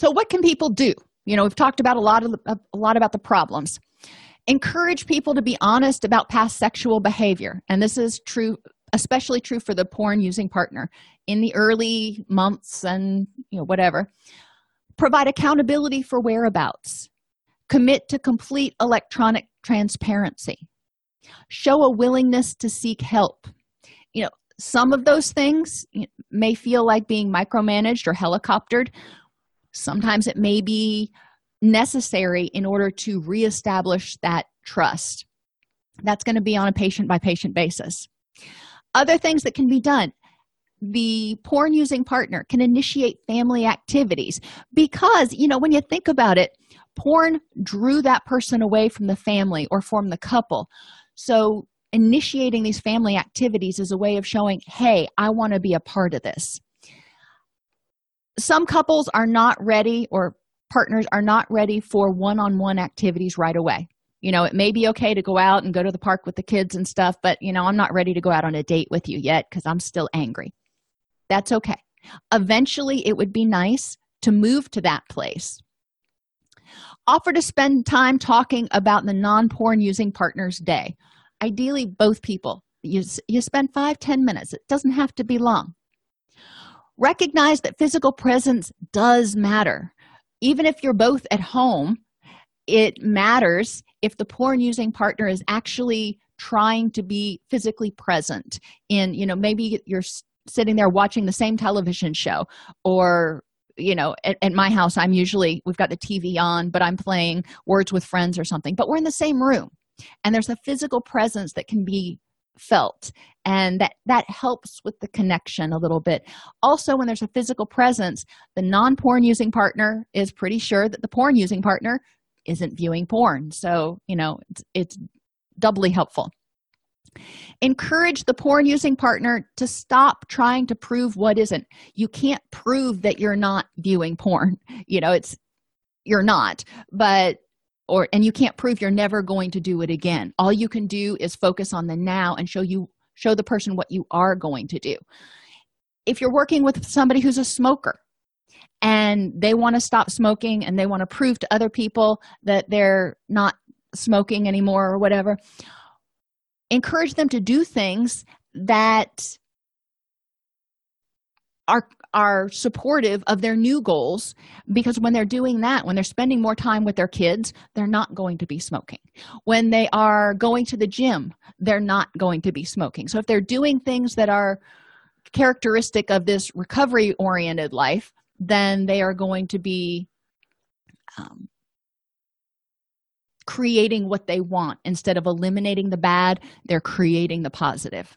so what can people do? You know we've talked about a lot of a lot about the problems. Encourage people to be honest about past sexual behavior. And this is true especially true for the porn using partner. In the early months and you know whatever provide accountability for whereabouts. Commit to complete electronic transparency. Show a willingness to seek help. You know some of those things may feel like being micromanaged or helicoptered sometimes it may be necessary in order to reestablish that trust. That's going to be on a patient by patient basis. Other things that can be done. The porn using partner can initiate family activities because you know when you think about it porn drew that person away from the family or from the couple. So initiating these family activities is a way of showing hey i want to be a part of this some couples are not ready or partners are not ready for one-on-one activities right away. You know it may be okay to go out and go to the park with the kids and stuff but you know i'm not ready to go out on a date with you yet because i'm still angry. That's okay. Eventually it would be nice to move to that place. Offer to spend time talking about the non-porn using partners day. Ideally both people. You, you spend five ten minutes. It doesn't have to be long recognize that physical presence does matter. Even if you're both at home it matters if the porn using partner is actually trying to be physically present in you know maybe you're sitting there watching the same television show or you know at, at, my house i'm usually we've got the tv on but i'm playing words with friends or something but we're in the same room. And there's a physical presence that can be felt. And that that helps with the connection a little bit. Also when there's a physical presence the non-porn using partner is pretty sure that the porn using partner isn't viewing porn. So you know it's, it's doubly helpful. Encourage the porn using partner to stop trying to prove what isn't. You can't prove that you're not viewing porn. You know it's you're not. But or and you can't prove you're never going to do it again. All you can do is focus on the now and show you show the person what you are going to do. If you're working with somebody who's a smoker and they want to stop smoking and they want to prove to other people that they're not smoking anymore or whatever encourage them to do things that are are supportive of their new goals because when they're doing that when they're spending more time with their kids they're not going to be smoking. When they are going to the gym they're not going to be smoking. So if they're doing things that are characteristic of this recovery oriented life then they are going to be um, creating what they want instead of eliminating the bad they're creating the positive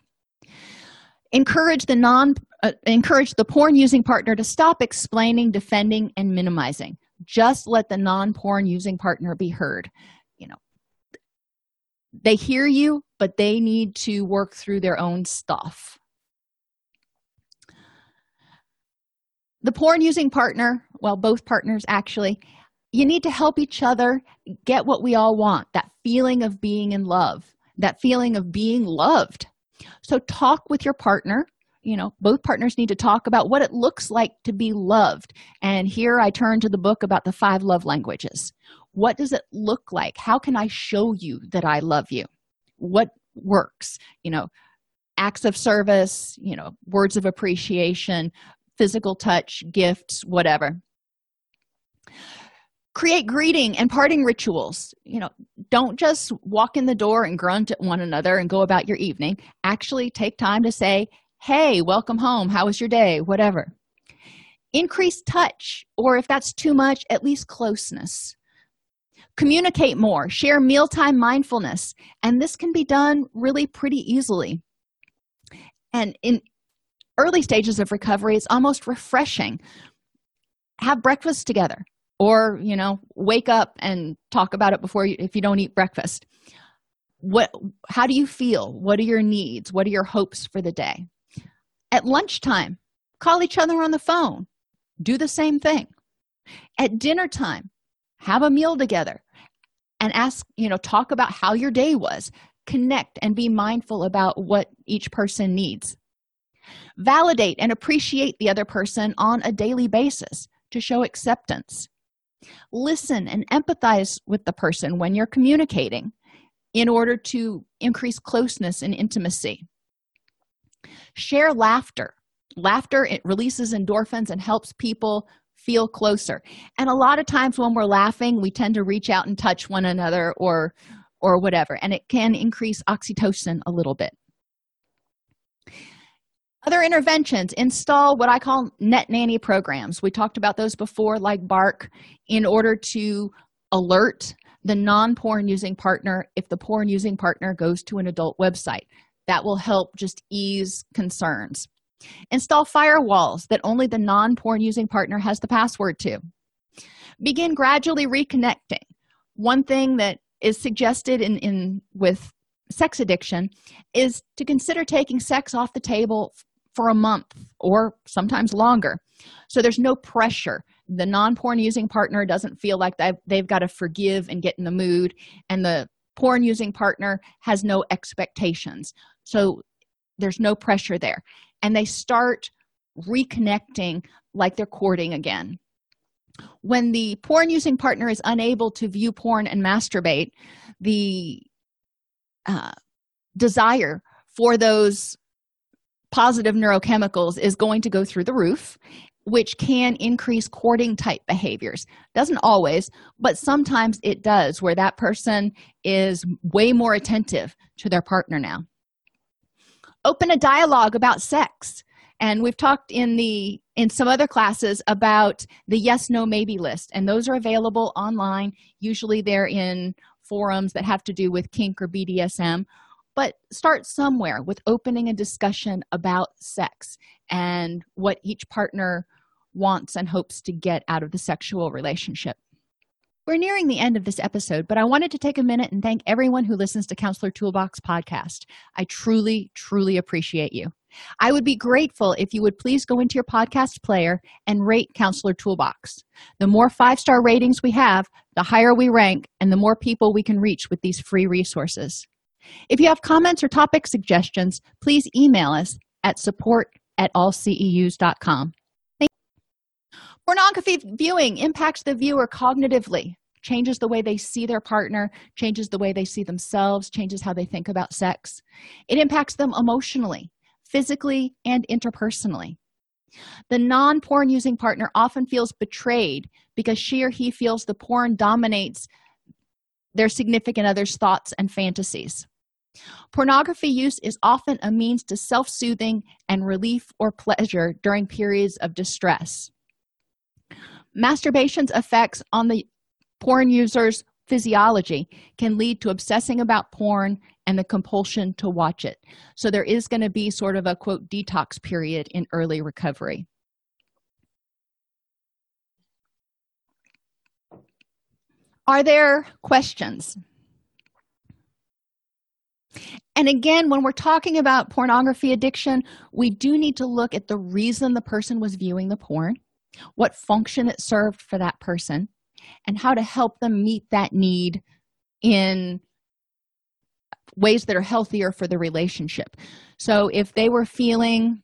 encourage the non uh, encourage the porn using partner to stop explaining defending and minimizing. Just let the non-porn using partner be heard. You know they hear you but they need to work through their own stuff. The porn using partner well both partners actually you need to help each other get what we all want that feeling of being in love that feeling of being loved so talk with your partner. You know both partners need to talk about what it looks like to be loved. And here i turn to the book about the five love languages. What does it look like? How can i show you that i love you? What works? You know acts of service you know words of appreciation physical touch gifts whatever create greeting and parting rituals. You know don't just walk in the door and grunt at one another and go about your evening. Actually take time to say hey welcome home. How was your day? Whatever. Increase touch or if that's too much at least closeness. Communicate more. Share mealtime mindfulness. And this can be done really pretty easily. And in early stages of recovery it's almost refreshing. Have breakfast together or you know wake up and talk about it before you if you don't eat breakfast. What how do you feel? What are your needs? What are your hopes for the day? At lunchtime call each other on the phone. Do the same thing. At dinner time have a meal together and ask you know talk about how your day was. Connect and be mindful about what each person needs. Validate and appreciate the other person on a daily basis to show acceptance listen and empathize with the person when you're communicating in order to increase closeness and intimacy. Share laughter. Laughter it releases endorphins and helps people feel closer. And a lot of times when we're laughing we tend to reach out and touch one another or or whatever and it can increase oxytocin a little bit other interventions install what I call net nanny programs. We talked about those before, like Bark, in order to alert the non porn using partner if the porn using partner goes to an adult website. That will help just ease concerns. Install firewalls that only the non porn using partner has the password to. Begin gradually reconnecting. One thing that is suggested in, in with sex addiction is to consider taking sex off the table for a month or sometimes longer. So there's no pressure. The non-porn using partner doesn't feel like they've, they've got to forgive and get in the mood and the porn using partner has no expectations. So there's no pressure there. And they start reconnecting like they're courting again. When the porn using partner is unable to view porn and masturbate the uh, desire for those positive neurochemicals is going to go through the roof which can increase courting type behaviors. Doesn't always but sometimes it does where that person is way more attentive to their partner now. Open a dialogue about sex. And we've talked in the in some other classes about the yes no maybe list. And those are available online. Usually they're in forums that have to do with kink or bdsm but start somewhere with opening a discussion about sex and what each partner wants and hopes to get out of the sexual relationship we're nearing the end of this episode, but I wanted to take a minute and thank everyone who listens to Counselor Toolbox podcast. I truly, truly appreciate you. I would be grateful if you would please go into your podcast player and rate Counselor Toolbox. The more five star ratings we have, the higher we rank and the more people we can reach with these free resources. If you have comments or topic suggestions, please email us at support at allceus.com. Pornography viewing impacts the viewer cognitively, changes the way they see their partner, changes the way they see themselves, changes how they think about sex. It impacts them emotionally, physically, and interpersonally. The non porn using partner often feels betrayed because she or he feels the porn dominates their significant other's thoughts and fantasies. Pornography use is often a means to self soothing and relief or pleasure during periods of distress. Masturbation's effects on the porn user's physiology can lead to obsessing about porn and the compulsion to watch it. So there is going to be sort of a quote detox period in early recovery. Are there questions and again when we're talking about pornography addiction we do need to look at the reason the person was viewing the porn what function it served for that person and how to help them meet that need in ways that are healthier for the relationship. So if they were feeling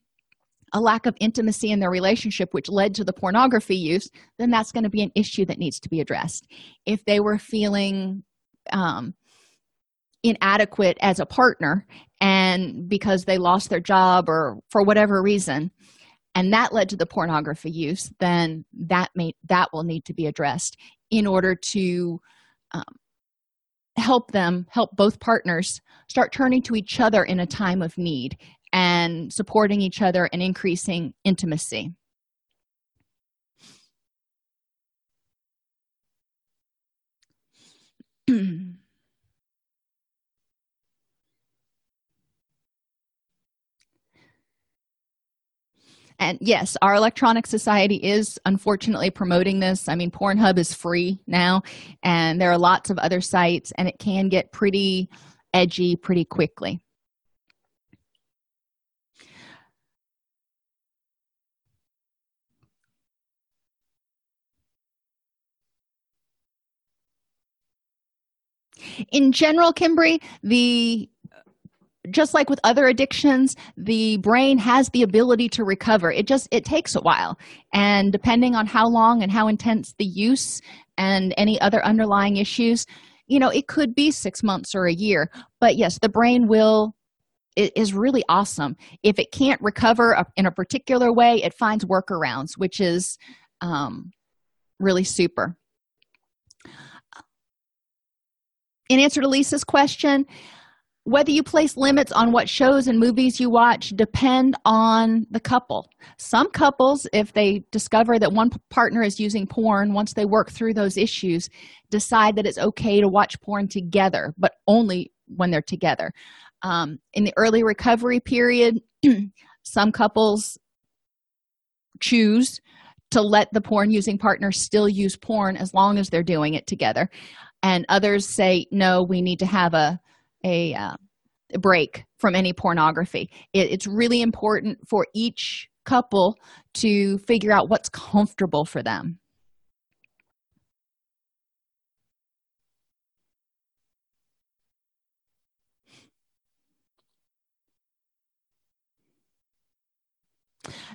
a lack of intimacy in their relationship which led to the pornography use then that's going to be an issue that needs to be addressed. If they were feeling um, inadequate as a partner and because they lost their job or for whatever reason and that led to the pornography use then that may that will need to be addressed in order to um, help them help both partners start turning to each other in a time of need and supporting each other and increasing intimacy and yes our electronic society is unfortunately promoting this. I mean pornhub is free now and there are lots of other sites and it can get pretty edgy pretty quickly. In general kimbry the just like with other addictions the brain has the ability to recover. It just it takes a while. And depending on how long and how intense the use and any other underlying issues you know it could be six months or a year. But yes the brain will it is really awesome. If it can't recover in a particular way it finds workarounds which is um, really super. In answer to lisa's question whether you place limits on what shows and movies you watch depend on the couple. Some couples if they discover that one partner is using porn once they work through those issues decide that it's okay to watch porn together but only when they're together. Um, in the early recovery period some couples choose to let the porn using partner still use porn as long as they're doing it together. And others say no we need to have a a uh, break from any pornography. It, it's really important for each couple to figure out what's comfortable for them.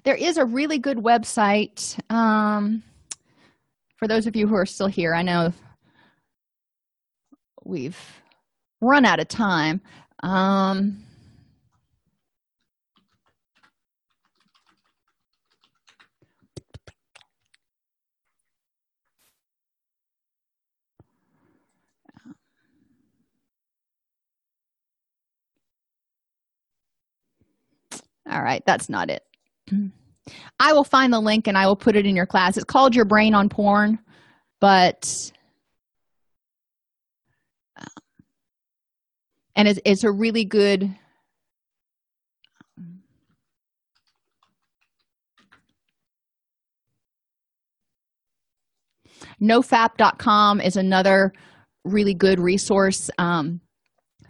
There is a really good website um, for those of you who are still here. I know we've run out of time um all right that's not it I will find the link and I will put it in your class. It's called Your Brain on Porn, but uh, and it's, it's a really good nofap.com is another really good resource. Um,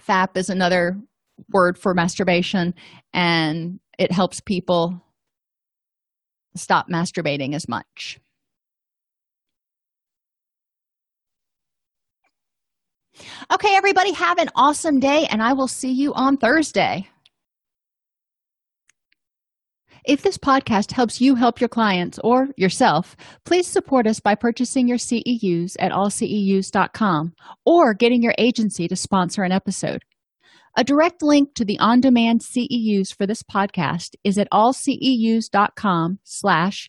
fap is another word for masturbation and it helps people stop masturbating as much okay everybody have an awesome day and i will see you on thursday if this podcast helps you help your clients or yourself, please support us by purchasing your CEUs at allceus.com or getting your agency to sponsor an episode. A direct link to the on-demand CEUs for this podcast is at allceus.com slash